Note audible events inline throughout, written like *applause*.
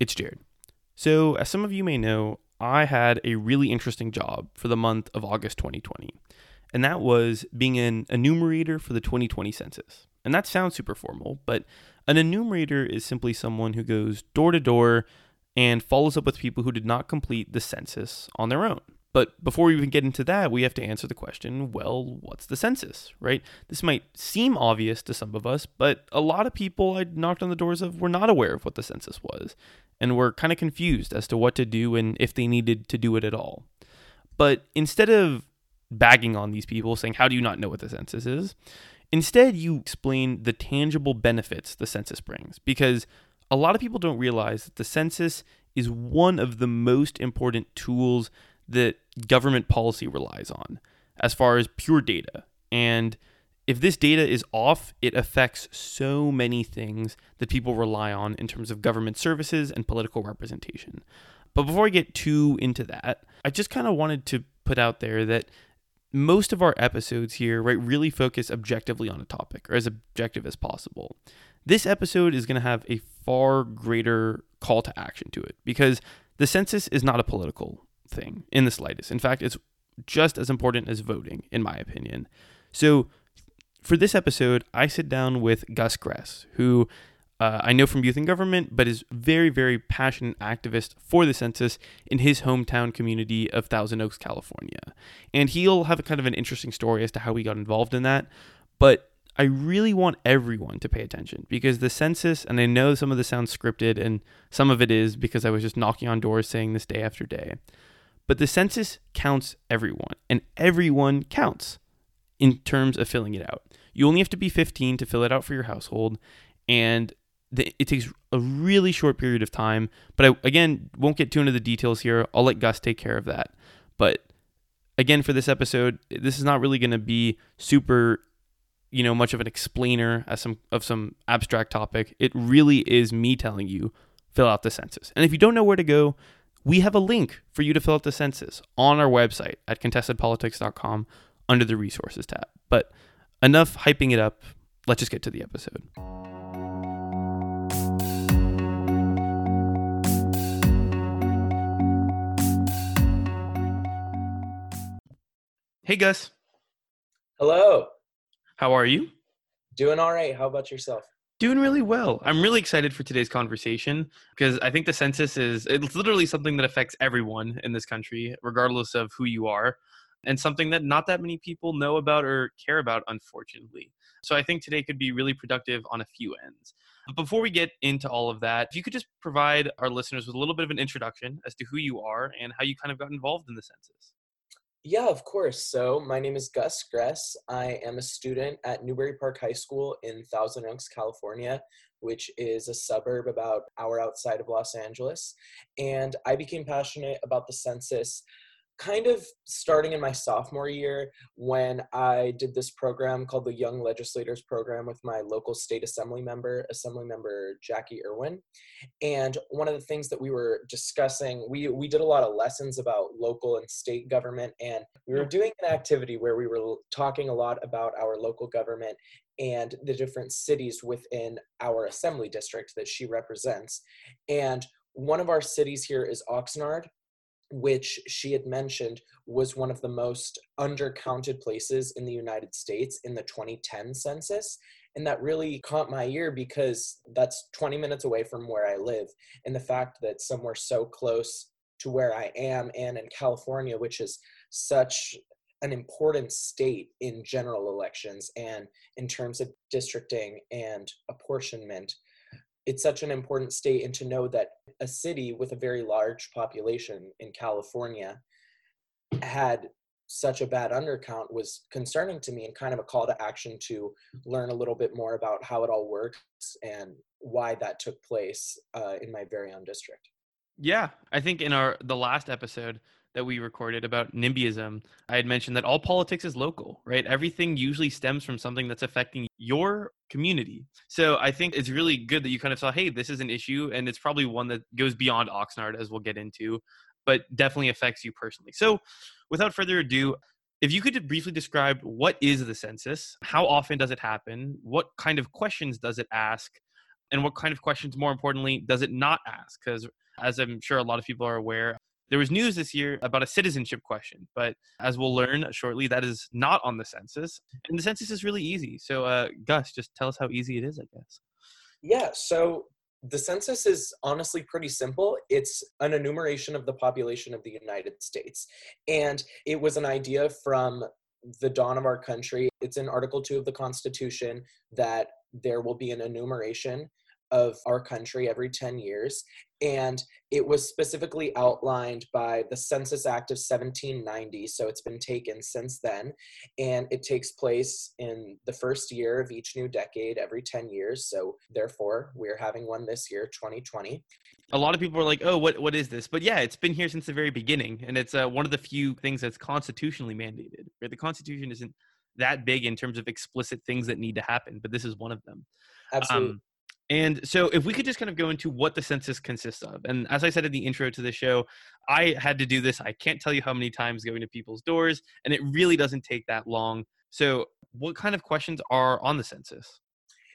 it's Jared. So, as some of you may know, I had a really interesting job for the month of August 2020, and that was being an enumerator for the 2020 census. And that sounds super formal, but an enumerator is simply someone who goes door to door and follows up with people who did not complete the census on their own. But before we even get into that, we have to answer the question well, what's the census, right? This might seem obvious to some of us, but a lot of people I knocked on the doors of were not aware of what the census was and were kind of confused as to what to do and if they needed to do it at all. But instead of bagging on these people, saying, How do you not know what the census is? Instead, you explain the tangible benefits the census brings because a lot of people don't realize that the census is one of the most important tools that government policy relies on as far as pure data. And if this data is off, it affects so many things that people rely on in terms of government services and political representation. But before I get too into that, I just kind of wanted to put out there that most of our episodes here, right, really focus objectively on a topic or as objective as possible. This episode is going to have a far greater call to action to it because the census is not a political thing in the slightest. In fact, it's just as important as voting, in my opinion. So, for this episode, I sit down with Gus Gress, who uh, I know from youth and government, but is very, very passionate activist for the census in his hometown community of Thousand Oaks, California. And he'll have a kind of an interesting story as to how he got involved in that. But I really want everyone to pay attention because the census, and I know some of this sounds scripted, and some of it is because I was just knocking on doors saying this day after day. But the census counts everyone, and everyone counts in terms of filling it out. You only have to be 15 to fill it out for your household, and the, it takes a really short period of time. But I, again, won't get too into the details here. I'll let Gus take care of that. But again, for this episode, this is not really going to be super, you know, much of an explainer as some of some abstract topic. It really is me telling you fill out the census. And if you don't know where to go, we have a link for you to fill out the census on our website at contestedpolitics.com under the resources tab. But enough hyping it up. Let's just get to the episode. Hey, Gus. Hello. How are you? Doing all right. How about yourself? Doing really well. I'm really excited for today's conversation because I think the census is it's literally something that affects everyone in this country, regardless of who you are, and something that not that many people know about or care about, unfortunately. So I think today could be really productive on a few ends. But before we get into all of that, if you could just provide our listeners with a little bit of an introduction as to who you are and how you kind of got involved in the census. Yeah, of course. So, my name is Gus Gress. I am a student at Newbury Park High School in Thousand Oaks, California, which is a suburb about hour outside of Los Angeles. And I became passionate about the census kind of starting in my sophomore year when I did this program called the Young Legislators Program with my local state assembly member, Assembly Member Jacqui Irwin. And one of the things that we were discussing, we, we did a lot of lessons about local and state government, and we were mm. doing an activity where we were talking a lot about our local government and the different cities within our assembly district that she represents. And one of our cities here is Oxnard, which she had mentioned was one of the most undercounted places in the United States in the 2010 census. And that really caught my ear because that's 20 minutes away from where I live. And the fact that somewhere so close to where I am and in California, which is such an important state in general elections and in terms of districting and apportionment, it's such an important state and to know that a city with a very large population in California had such a bad undercount was concerning to me and kind of a call to action to learn a little bit more about how it all works and why that took place uh, in my very own district. Yeah, I think in our the last episode that we recorded about NIMBYism, I had mentioned that all politics is local, right? Everything usually stems from something that's affecting your community. So I think it's really good that you kind of saw, hey, this is an issue, and it's probably one that goes beyond Oxnard, as we'll get into, but definitely affects you personally. So without further ado, if you could briefly describe what is the census, how often does it happen, what kind of questions does it ask, And what kind of questions, more importantly, does it not ask? Because as I'm sure a lot of people are aware, there was news this year about a citizenship question, but as we'll learn shortly, that is not on the census. And the census is really easy. So, uh, Gus, just tell us how easy it is, I guess. Yeah, so the census is honestly pretty simple. It's an enumeration of the population of the United States. And it was an idea from the dawn of our country. It's in Article 2 of the Constitution that there will be an enumeration of our country every 10 years. And it was specifically outlined by the Census Act of 1790. So it's been taken since then. And it takes place in the first year of each new decade every 10 years. So therefore, we're having one this year, 2020. A lot of people are like, oh, what, what is this? But yeah, it's been here since the very beginning. And it's uh, one of the few things that's constitutionally mandated. Right? The Constitution isn't that big in terms of explicit things that need to happen, but this is one of them. Absolutely. Um, and so, if we could just kind of go into what the census consists of. And as I said in the intro to the show, I had to do this. I can't tell you how many times going to people's doors, and it really doesn't take that long. So, what kind of questions are on the census?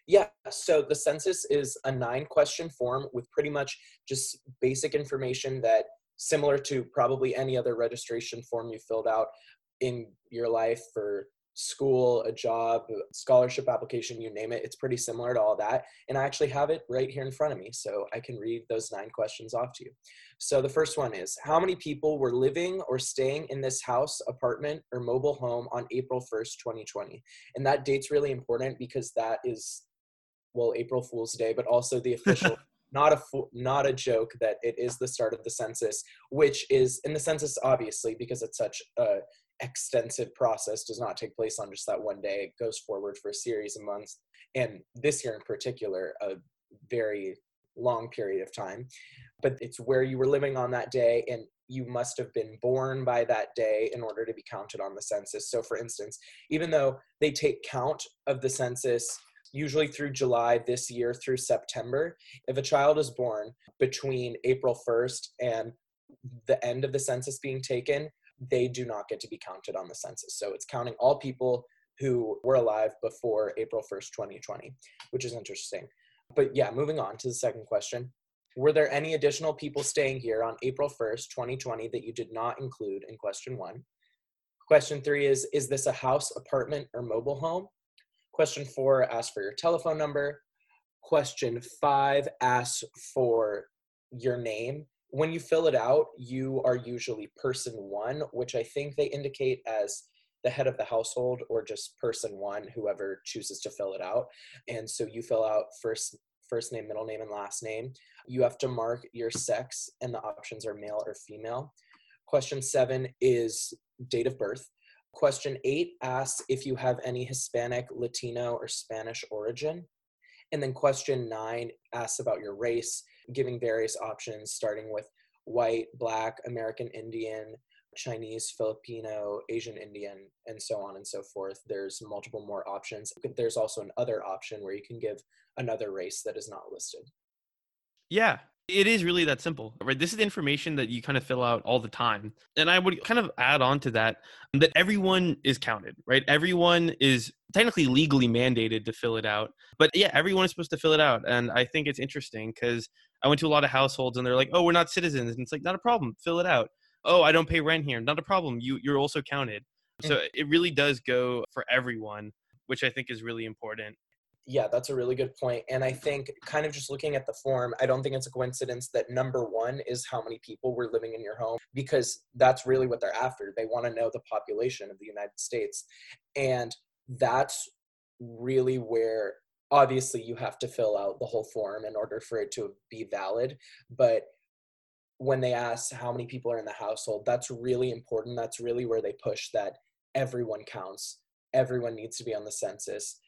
Yeah, so the census is a nine question form with pretty much just basic information that, similar to probably any other registration form you filled out in your life for school, a job, scholarship application, you name it. It's pretty similar to all that. And I actually have it right here in front of me, so I can read those nine questions off to you. So the first one is How many people were living or staying in this house, apartment, or mobile home on April 1st, 2020? And that date's really important because that is, well, April Fool's Day, but also the *laughs* official. not a not a joke that it is the start of the census which is in the census obviously because it's such a extensive process does not take place on just that one day. It goes forward for a series of months, and this year in particular, a very long period of time. But it's where you were living on that day, and you must have been born by that day in order to be counted on the census. So, for instance, even though they take count of the census usually through July this year through September, if a child is born between April 1st and the end of the census being taken, they do not get to be counted on the census. So it's counting all people who were alive before April 1st, 2020, which is interesting. But yeah, moving on to the second question. Were there any additional people staying here on April 1st, 2020 that you did not include in question one? Question three is Is this a house, apartment, or mobile home? Question four asks for your telephone number. Question five asks for your name when you fill it out, you are usually person one, which I think they indicate as the head of the household or just person one, whoever chooses to fill it out. And so you fill out first first name, middle name, and last name. You have to mark your sex, and the options are male or female. Question seven is date of birth. Question eight asks if you have any Hispanic, Latino, or Spanish origin. And then question nine asks about your race giving various options starting with white, black, American Indian, Chinese, Filipino, Asian Indian, and so on and so forth. There's multiple more options. There's also an other option where you can give another race that is not listed. Yeah, it is really that simple, right? This is information that you kind of fill out all the time. And I would kind of add on to that that everyone is counted, right? Everyone is technically legally mandated to fill it out. But yeah, everyone is supposed to fill it out. And I think it's interesting because I went to a lot of households and they're like, oh, we're not citizens. And it's like, not a problem, fill it out. Oh, I don't pay rent here. Not a problem. You, you're also counted. Mm. So it really does go for everyone, which I think is really important yeah, that's a really good point. And I think, kind of just looking at the form, I don't think it's a coincidence that number one is how many people were living in your home, because that's really what they're after. They want to know the population of the United States. And that's really where, obviously, you have to fill out the whole form in order for it to be valid. But when they ask how many people are in the household, that's really important. That's really where they push that everyone counts, everyone needs to be on the census.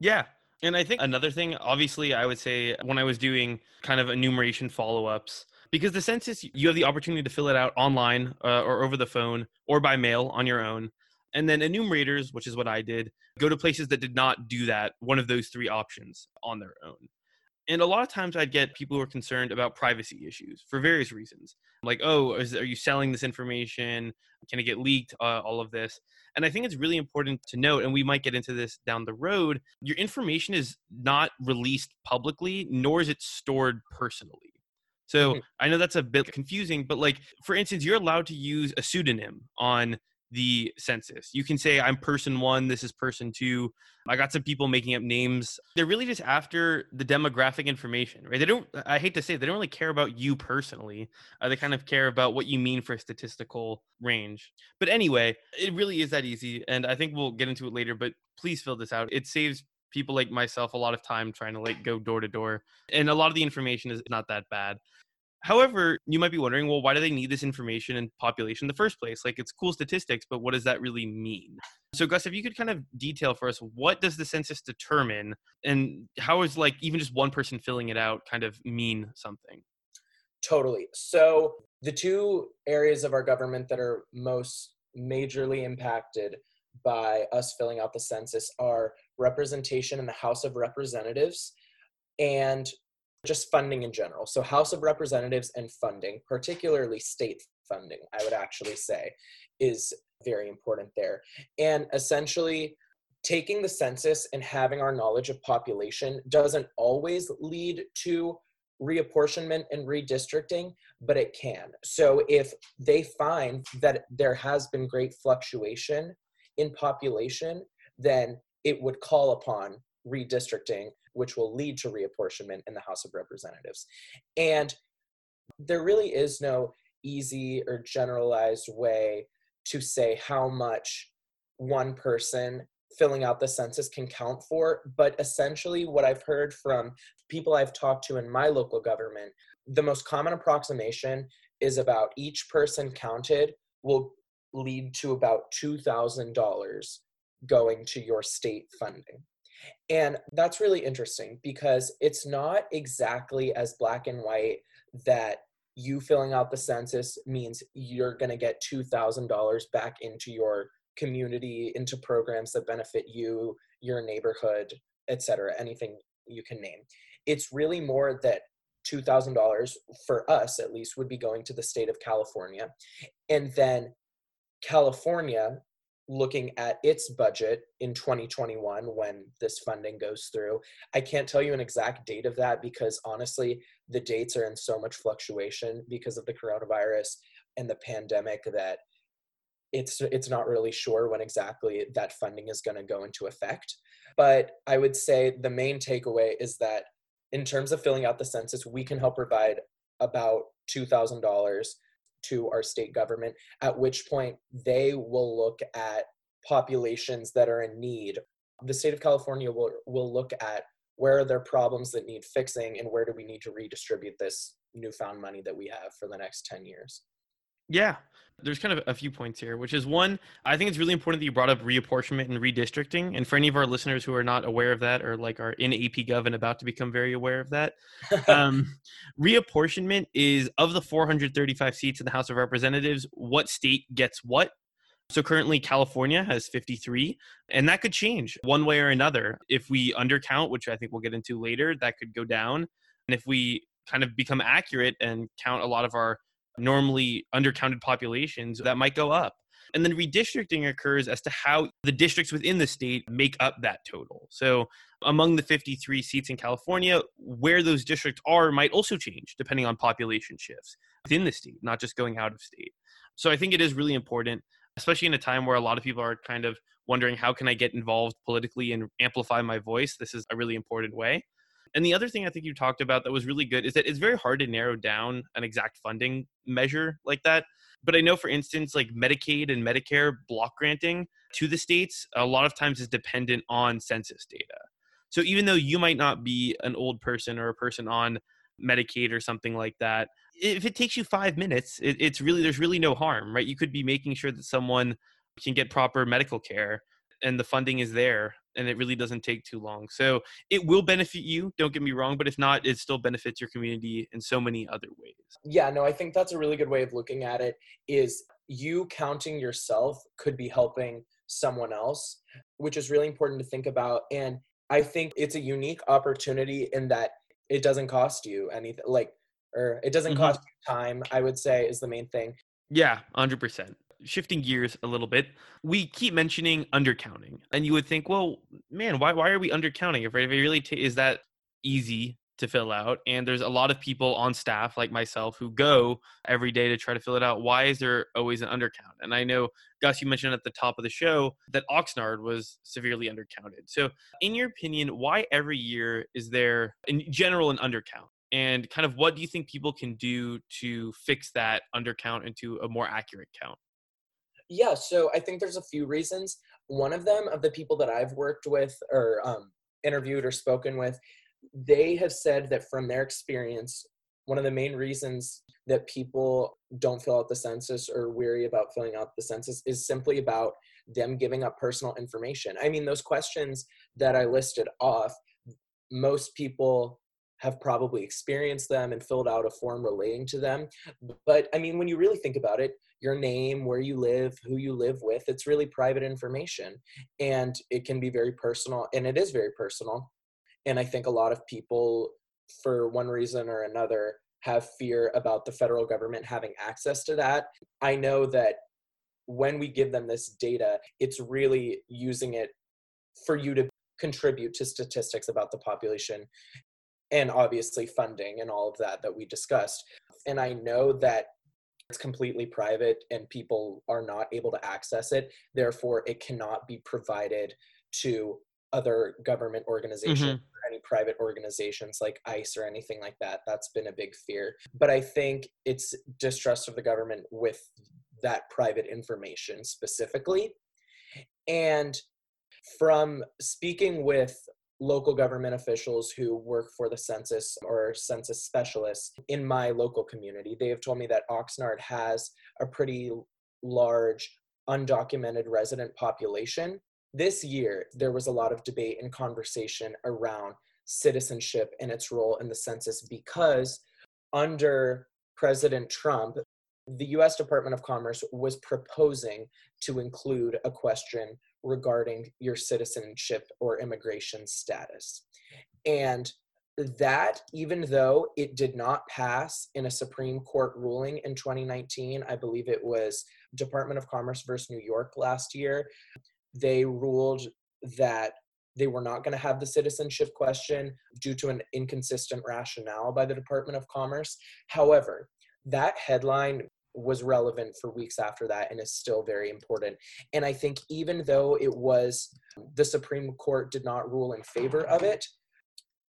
Yeah, and I think another thing, obviously, I would say when I was doing kind of enumeration follow ups, because the census, you have the opportunity to fill it out online uh, or over the phone or by mail on your own. And then enumerators, which is what I did, go to places that did not do that, one of those three options on their own. And a lot of times I'd get people who are concerned about privacy issues for various reasons. Like, oh, is, are you selling this information? Can it get leaked? Uh, all of this. And I think it's really important to note, and we might get into this down the road, your information is not released publicly, nor is it stored personally. So mm-hmm. I know that's a bit confusing, but like, for instance, you're allowed to use a pseudonym on the census. You can say, I'm person one, this is person two. I got some people making up names. They're really just after the demographic information, right? They don't, I hate to say, it, they don't really care about you personally. Uh, they kind of care about what you mean for statistical range. But anyway, it really is that easy. And I think we'll get into it later, but please fill this out. It saves people like myself a lot of time trying to like go door to door. And a lot of the information is not that bad. However, you might be wondering, well, why do they need this information and population in the first place? Like it's cool statistics, but what does that really mean? So Gus, if you could kind of detail for us, what does the census determine and how is like even just one person filling it out kind of mean something? Totally. So the two areas of our government that are most majorly impacted by us filling out the census are representation in the House of Representatives and just funding in general. So, House of Representatives and funding, particularly state funding, I would actually say, is very important there. And essentially, taking the census and having our knowledge of population doesn't always lead to reapportionment and redistricting, but it can. So, if they find that there has been great fluctuation in population, then it would call upon redistricting which will lead to reapportionment in the House of Representatives. And there really is no easy or generalized way to say how much one person filling out the census can count for. But essentially, what I've heard from people I've talked to in my local government, the most common approximation is about each person counted will lead to about $2,000 going to your state funding. And that's really interesting because it's not exactly as black and white that you filling out the census means you're going to get $2,000 back into your community, into programs that benefit you, your neighborhood, etc., anything you can name. It's really more that $2,000 for us at least would be going to the state of California. And then California looking at its budget in 2021 when this funding goes through. I can't tell you an exact date of that because honestly, the dates are in so much fluctuation because of the coronavirus and the pandemic that it's it's not really sure when exactly that funding is going to go into effect. But I would say the main takeaway is that in terms of filling out the census, we can help provide about $2,000 to our state government, at which point they will look at populations that are in need. The state of California will, will look at where are there problems that need fixing and where do we need to redistribute this newfound money that we have for the next 10 years. Yeah, there's kind of a few points here, which is one, I think it's really important that you brought up reapportionment and redistricting. And for any of our listeners who are not aware of that or like are in AP Gov and about to become very aware of that, *laughs* um, reapportionment is of the 435 seats in the House of Representatives, what state gets what. So currently, California has 53, and that could change one way or another. If we undercount, which I think we'll get into later, that could go down. And if we kind of become accurate and count a lot of our normally undercounted populations, that might go up. And then redistricting occurs as to how the districts within the state make up that total. So, among the 53 seats in California, where those districts are might also change depending on population shifts within the state, not just going out of state. So, I think it is really important, especially in a time where a lot of people are kind of wondering how can I get involved politically and amplify my voice. This is a really important way. And the other thing I think you talked about that was really good is that it's very hard to narrow down an exact funding measure like that. But I know, for instance, like Medicaid and Medicare block granting to the states, a lot of times is dependent on census data. So even though you might not be an old person or a person on Medicaid or something like that, if it takes you five minutes, it, it's really, there's really no harm, right? You could be making sure that someone can get proper medical care and the funding is there and it really doesn't take too long. So it will benefit you, don't get me wrong, but if not, it still benefits your community in so many other ways. Yeah, no, I think that's a really good way of looking at it is you counting yourself could be helping someone else, which is really important to think about and I think it's a unique opportunity in that it doesn't cost you anything like or it doesn't mm-hmm. cost you time i would say is the main thing yeah 100% shifting gears a little bit we keep mentioning undercounting and you would think well man why, why are we undercounting if, it really t- is that easy to fill out? And there's a lot of people on staff like myself who go every day to try to fill it out. Why is there always an undercount? And i know gus you mentioned at the top of the show that oxnard was severely undercounted. So in your opinion why every year is there in general an undercount? And kind of what do you think people can do to fix that undercount into a more accurate count yeah so i think there's a few reasons one of them of the people that i've worked with or um, interviewed or spoken with they have said that from their experience, one of the main reasons that people don't fill out the census or weary about filling out the census is simply about them giving up personal information. I mean, those questions that I listed off, most people have probably experienced them and filled out a form relating to them. But I mean, when you really think about it, your name, where you live, who you live with, it's really private information. And it can be very personal, and it is very personal and i think a lot of people for one reason or another have fear about the federal government having access to that i know that when we give them this data it's really using it for you to contribute to statistics about the population and obviously funding and all of that that we discussed and i know that it's completely private and people are not able to access it therefore it cannot be provided to other government organizations mm-hmm. or any private organizations like ICE or anything like that. That's been a big fear. But I think it's distrust of the government with that private information specifically. And from speaking with local government officials who work for the census or census specialists in my local community, they have told me that Oxnard has a pretty large undocumented resident population. This year, there was a lot of debate and conversation around citizenship and its role in the census because under President Trump, the US Department of Commerce was proposing to include a question regarding your citizenship or immigration status. And that, even though it did not pass in a Supreme Court ruling in 2019, I believe it was Department of Commerce versus New York last year, they ruled that they were not going to have the citizenship question due to an inconsistent rationale by the Department of Commerce. However, that headline was relevant for weeks after that and is still very important. And I think even though it was the Supreme Court did not rule in favor of it,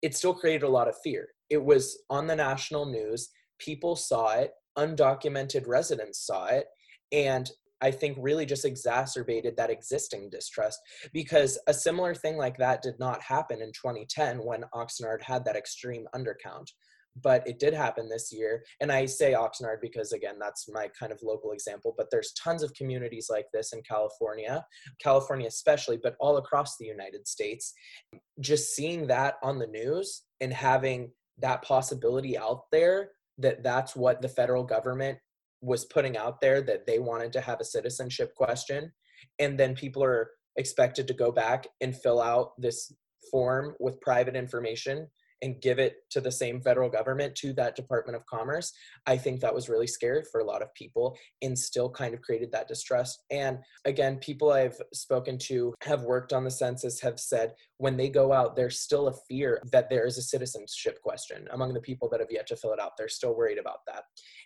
it still created a lot of fear. It was on the national news, people saw it, undocumented residents saw it, and I think really just exacerbated that existing distrust because a similar thing like that did not happen in 2010 when Oxnard had that extreme undercount. But it did happen this year. And I say Oxnard because, again, that's my kind of local example. But there's tons of communities like this in California, California especially, but all across the United States. Just seeing that on the news and having that possibility out there that that's what the federal government was putting out there that they wanted to have a citizenship question and then people are expected to go back and fill out this form with private information and give it to the same federal government to that department of commerce i think that was really scary for a lot of people and still kind of created that distrust. And again people i've spoken to have worked on the census have said when they go out there's still a fear that there is a citizenship question among the people that have yet to fill it out. They're still worried about that.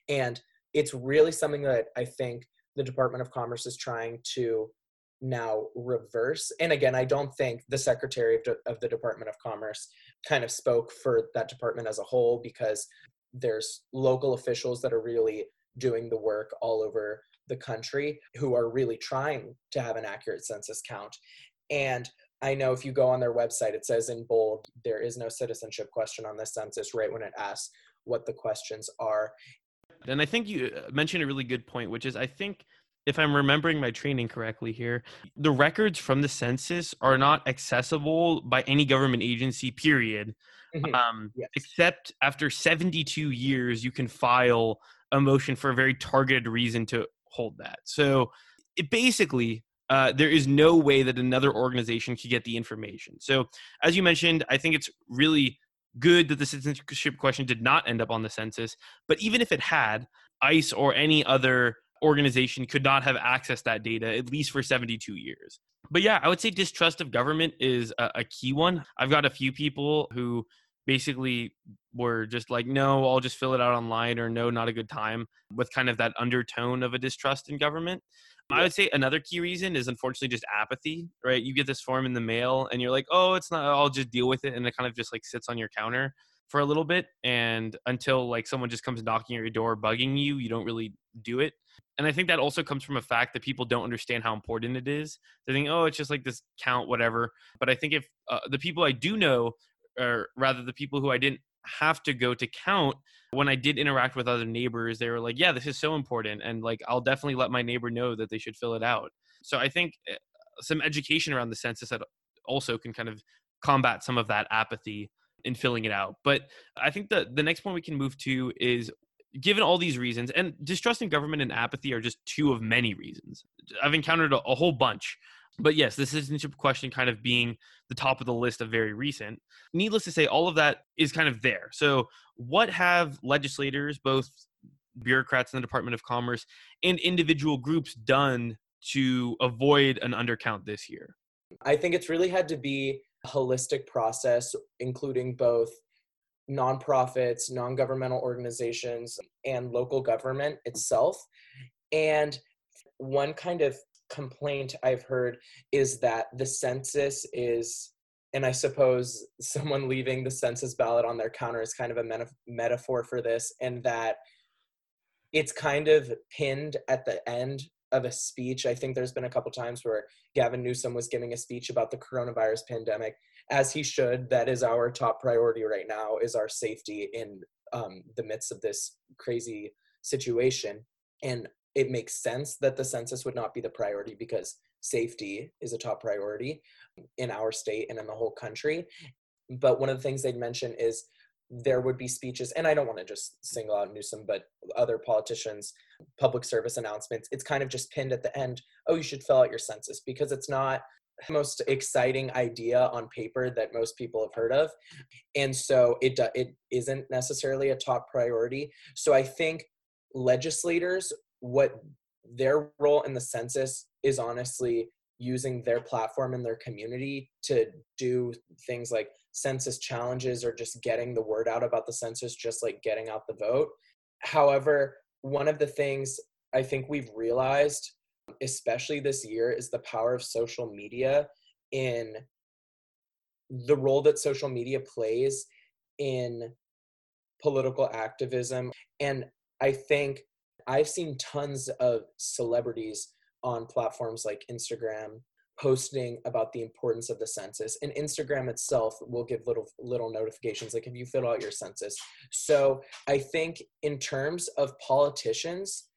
And it's really something that I think the Department of Commerce is trying to now reverse. And again, I don't think the Secretary of, De- of the Department of Commerce kind of spoke for that department as a whole because there's local officials that are really doing the work all over the country who are really trying to have an accurate census count. And I know if you go on their website, it says in bold, there is no citizenship question on the census right when it asks what the questions are. And I think you uh, mentioned a really good point, which is I think if I'm remembering my training correctly here, the records from the census are not accessible by any government agency, period. Mm-hmm. Um, yes. Except after 72 years, you can file a motion for a very targeted reason to hold that. So it basically, uh, there is no way that another organization could get the information. So, as you mentioned, I think it's really good that the citizenship question did not end up on the census. But even if it had, ICE or any other organization could not have accessed that data at least for 72 years. But yeah, I would say distrust of government is a, a key one. I've got a few people who basically were just like, no, I'll just fill it out online, or no, not a good time, with kind of that undertone of a distrust in government. I would say another key reason is unfortunately just apathy, right? You get this form in the mail and you're like, oh, it's not, I'll just deal with it. And it kind of just like sits on your counter for a little bit. And until like someone just comes knocking at your door, bugging you, you don't really do it. And I think that also comes from a fact that people don't understand how important it is. They think, oh, it's just like this count, whatever. But I think if uh, the people I do know, or rather the people who I didn't have to go to count, when I did interact with other neighbors, they were like, yeah, this is so important. And like, I'll definitely let my neighbor know that they should fill it out. So I think eh, some education around the census that also can kind of combat some of that apathy in filling it out. But I think the the next point we can move to is given all these reasons, and distrusting government and apathy are just two of many reasons. I've encountered a, a whole bunch. But yes, the citizenship question kind of being the top of the list of very recent. Needless to say, all of that is kind of there. So, what have legislators, both bureaucrats in the Department of Commerce and individual groups, done to avoid an undercount this year? I think it's really had to be a holistic process, including both nonprofits, non governmental organizations, and local government itself. And one kind of complaint I've heard is that the census is, and I suppose *laughs* someone leaving the census ballot on their counter is kind of a meta- metaphor for this, and that it's kind of pinned at the end of a speech. I think there's been a couple times where Gavin Newsom was giving a speech about the coronavirus pandemic, as he should. That is our top priority right now: is our safety in um, the midst of this crazy situation. And it makes sense that the census would not be the priority because safety is a top priority in our state and in the whole country. But one of the things they'd mention is there would be speeches, and I don't want to just single out Newsom, but other politicians, public service announcements. It's kind of just pinned at the end. Oh, you should fill out your census because it's not most exciting idea on paper that most people have heard of, and so it it isn't necessarily a top priority. So I think legislators, what their role in the census is honestly using their platform in their community to do things like census challenges or just getting the word out about the census, just like getting out the vote. However, one of the things I think we've realized, especially this year, is the power of social media in the role that social media plays in political activism. And I think I've seen tons of celebrities on platforms like Instagram posting about the importance of the census and instagram itself will give little little notifications like if you fill out your census so i think in terms of politicians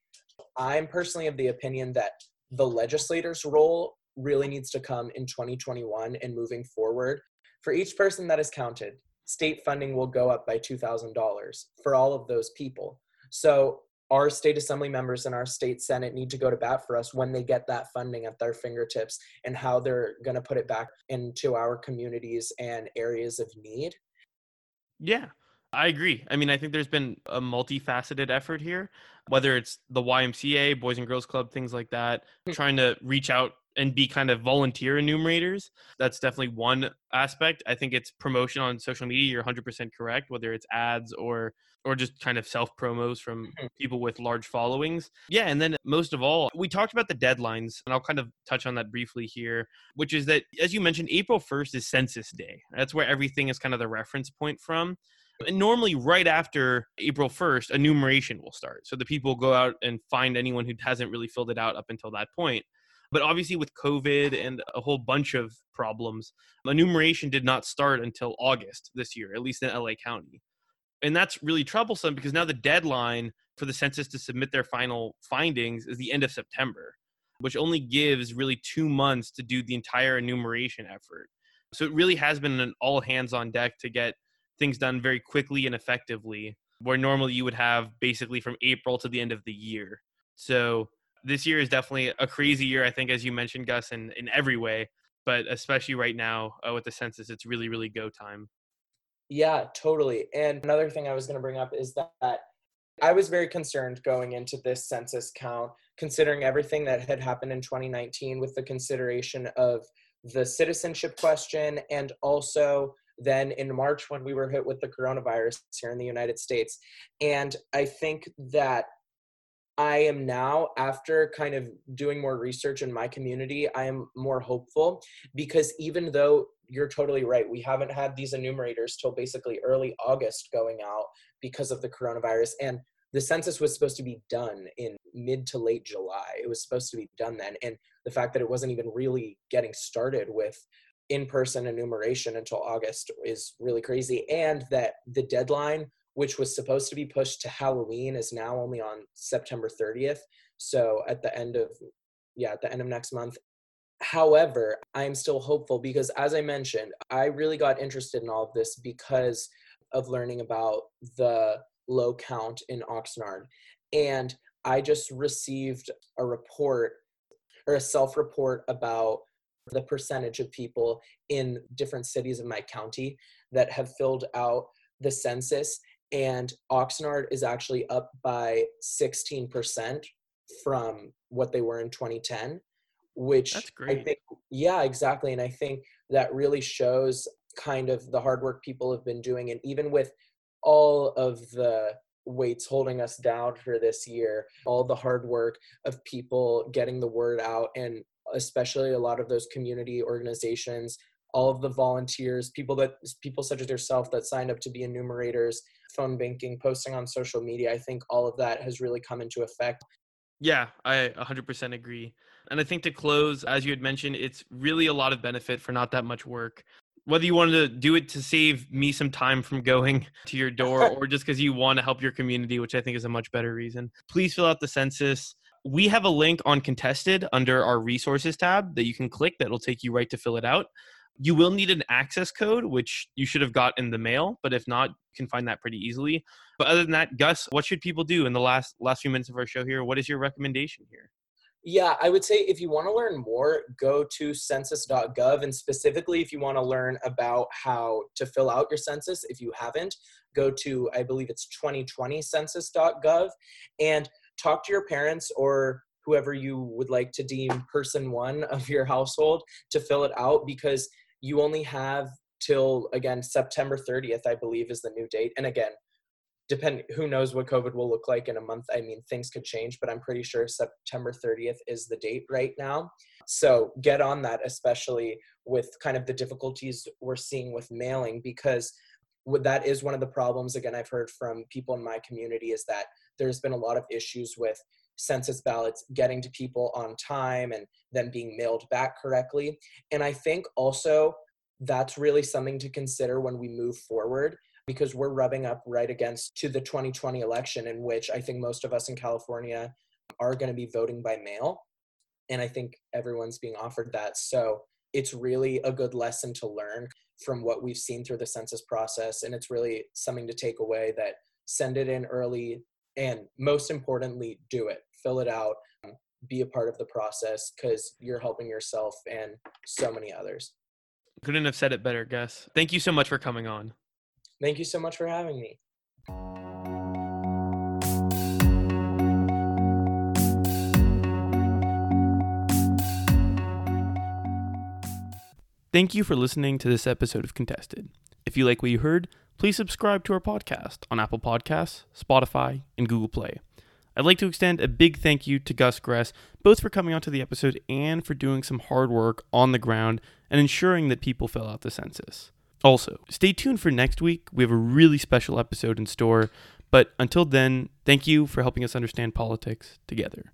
i'm personally of the opinion that the legislators role really needs to come in 2021 and moving forward. For each person that is counted state funding will go up by $2000 for all of those people. So our state assembly members and our state senate need to go to bat for us when they get that funding at their fingertips and how they're going to put it back into our communities and areas of need. Yeah I agree. I mean, I think there's been a multifaceted effort here, whether it's the YMCA, Boys and Girls Club, things like that, hmm. trying to reach out and be kind of volunteer enumerators. That's definitely one aspect. I think it's promotion on social media. You're 100% correct, whether it's ads or or just kind of self promos from mm-hmm. people with large followings. Yeah, and then most of all, we talked about the deadlines, and I'll kind of touch on that briefly here, which is that as you mentioned, April 1st is Census Day. That's where everything is kind of the reference point from. And normally, right after April 1st, enumeration will start. So the people go out and find anyone who hasn't really filled it out up until that point. But obviously, with COVID and a whole bunch of problems, enumeration did not start until August this year, at least in LA County. And that's really troublesome because now the deadline for the census to submit their final findings is the end of September, which only gives really two months to do the entire enumeration effort. So it really has been an all hands on deck to get things done very quickly and effectively, where normally you would have basically from April to the end of the year. So this year is definitely a crazy year, I think, as you mentioned, Gus, in, in every way. But especially right now uh, with the census, it's really, really go time. Yeah, totally. And another thing I was going to bring up is that I was very concerned going into this census count, considering everything that had happened in 2019 with the consideration of the citizenship question and also then in March when we were hit with the coronavirus here in the United States. And I think that I am now, after kind of doing more research in my community, I am more hopeful because even though you're totally right, we haven't had these enumerators till basically early August going out because of the coronavirus. And the census was supposed to be done in mid to late July. It was supposed to be done then. And the fact that it wasn't even really getting started with in person enumeration until August is really crazy. And that the deadline, which was supposed to be pushed to Halloween, is now only on September 30th. So at the end of, yeah, at the end of next month. However, I'm still hopeful because, as I mentioned, I really got interested in all of this because of learning about the low count in Oxnard. And I just received a report or a self report about the percentage of people in different cities of my county that have filled out the census. And Oxnard is actually up by 16% from what they were in 2010, which. I think, yeah, exactly. And I think that really shows kind of the hard work people have been doing. And even with all of the weights holding us down for this year, all the hard work of people getting the word out and especially a lot of those community organizations all of the volunteers people that people such as yourself that signed up to be enumerators phone banking posting on social media i think all of that has really come into effect Yeah, I 100% agree. And I think to close, as you had mentioned, it's really a lot of benefit for not that much work. Whether you wanted to do it to save me some time from going *laughs* to your door *laughs* or just because you want to help your community, which I think is a much better reason, please fill out the census. We have a link on Contested under our resources tab that you can click that will take you right to fill it out. You will need an access code, which you should have got in the mail, but if not, you can find that pretty easily. But other than that, Gus, what should people do in the last last few minutes of our show here? What is your recommendation here? Yeah, I would say if you want to learn more, go to census.gov. And specifically, if you want to learn about how to fill out your census, if you haven't, go to, I believe it's 2020census.gov and talk to your parents or whoever you would like to deem person one *laughs* of your household to fill it out because you only have till, again, September 30th, I believe, is the new date. And again, depend who knows what covid will look like in a month. I mean things could change but i'm pretty sure september 30th is the date right now. So get on that especially with kind of the difficulties we're seeing with mailing because that is one of the problems. Again i've heard from people in my community is that there's been a lot of issues with census ballots getting to people on time and them being mailed back correctly. And i think also that's really something to consider when we move forward because we're rubbing up right against to the 2020 election in which I think most of us in California are going to be voting by mail. And I think everyone's being offered that. So it's really a good lesson to learn from what we've seen through the census process. And it's really something to take away that send it in early and most importantly do it fill it out um, be a part of the process because you're helping yourself and so many others Couldn't have said it better, Gus. Thank you so much for coming on. thank you so much for having me Thank you for listening to this episode of Contested. If you like what you heard, please subscribe to our podcast on Apple Podcasts, Spotify, and Google Play. I'd like to extend a big thank you to Gus Gress, both for coming onto the episode and for doing some hard work on the ground and ensuring that people fill out the census. Also, stay tuned for next week. We have a really special episode in store. But until then, thank you for helping us understand politics together.